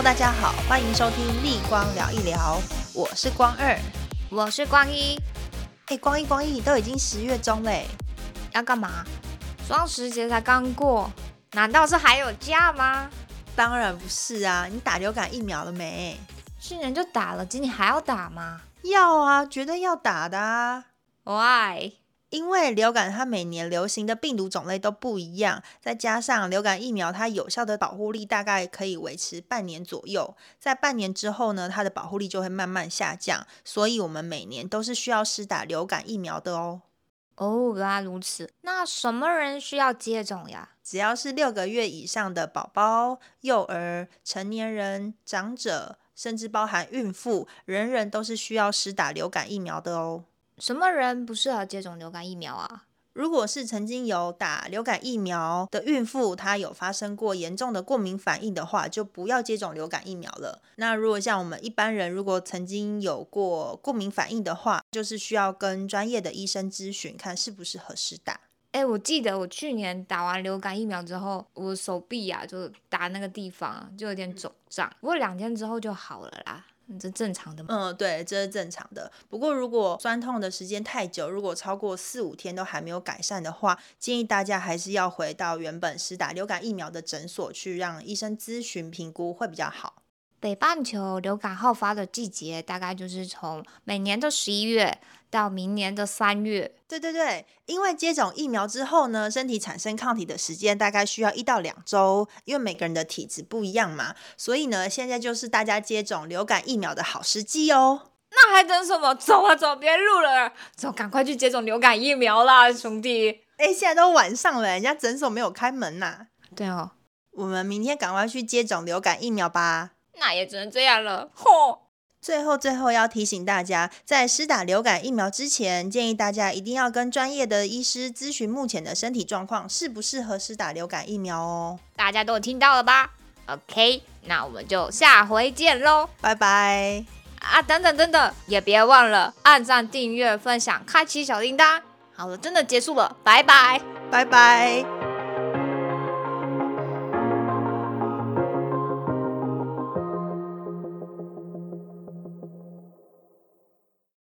Hello，大家好，欢迎收听立光聊一聊，我是光二，我是光一。哎，光一光一，都已经十月中嘞，要干嘛？双十节才刚过，难道是还有假吗？当然不是啊，你打流感疫苗了没？去年就打了，今年还要打吗？要啊，绝对要打的啊。Why？因为流感它每年流行的病毒种类都不一样，再加上流感疫苗它有效的保护力大概可以维持半年左右，在半年之后呢，它的保护力就会慢慢下降，所以我们每年都是需要施打流感疫苗的哦。哦，原来如此。那什么人需要接种呀？只要是六个月以上的宝宝、幼儿、成年人、长者，甚至包含孕妇，人人都是需要施打流感疫苗的哦。什么人不适合接种流感疫苗啊？如果是曾经有打流感疫苗的孕妇，她有发生过严重的过敏反应的话，就不要接种流感疫苗了。那如果像我们一般人，如果曾经有过过敏反应的话，就是需要跟专业的医生咨询，看适不适合施打。哎，我记得我去年打完流感疫苗之后，我手臂啊，就打那个地方就有点肿胀，不过两天之后就好了啦。这正常的吗？嗯，对，这是正常的。不过如果酸痛的时间太久，如果超过四五天都还没有改善的话，建议大家还是要回到原本施打流感疫苗的诊所去，让医生咨询评估会比较好。北半球流感好发的季节大概就是从每年的十一月到明年的三月。对对对，因为接种疫苗之后呢，身体产生抗体的时间大概需要一到两周，因为每个人的体质不一样嘛，所以呢，现在就是大家接种流感疫苗的好时机哦。那还等什么？走啊走，别录了，走，赶快去接种流感疫苗啦，兄弟！哎，现在都晚上了，人家诊所没有开门呐。对哦，我们明天赶快去接种流感疫苗吧。那也只能这样了。嚯！最后，最后要提醒大家，在施打流感疫苗之前，建议大家一定要跟专业的医师咨询目前的身体状况，适不适合施打流感疫苗哦。大家都听到了吧？OK，那我们就下回见喽，拜拜。啊，等等等等，也别忘了按赞、订阅、分享、开启小铃铛。好了，真的结束了，拜拜，拜拜。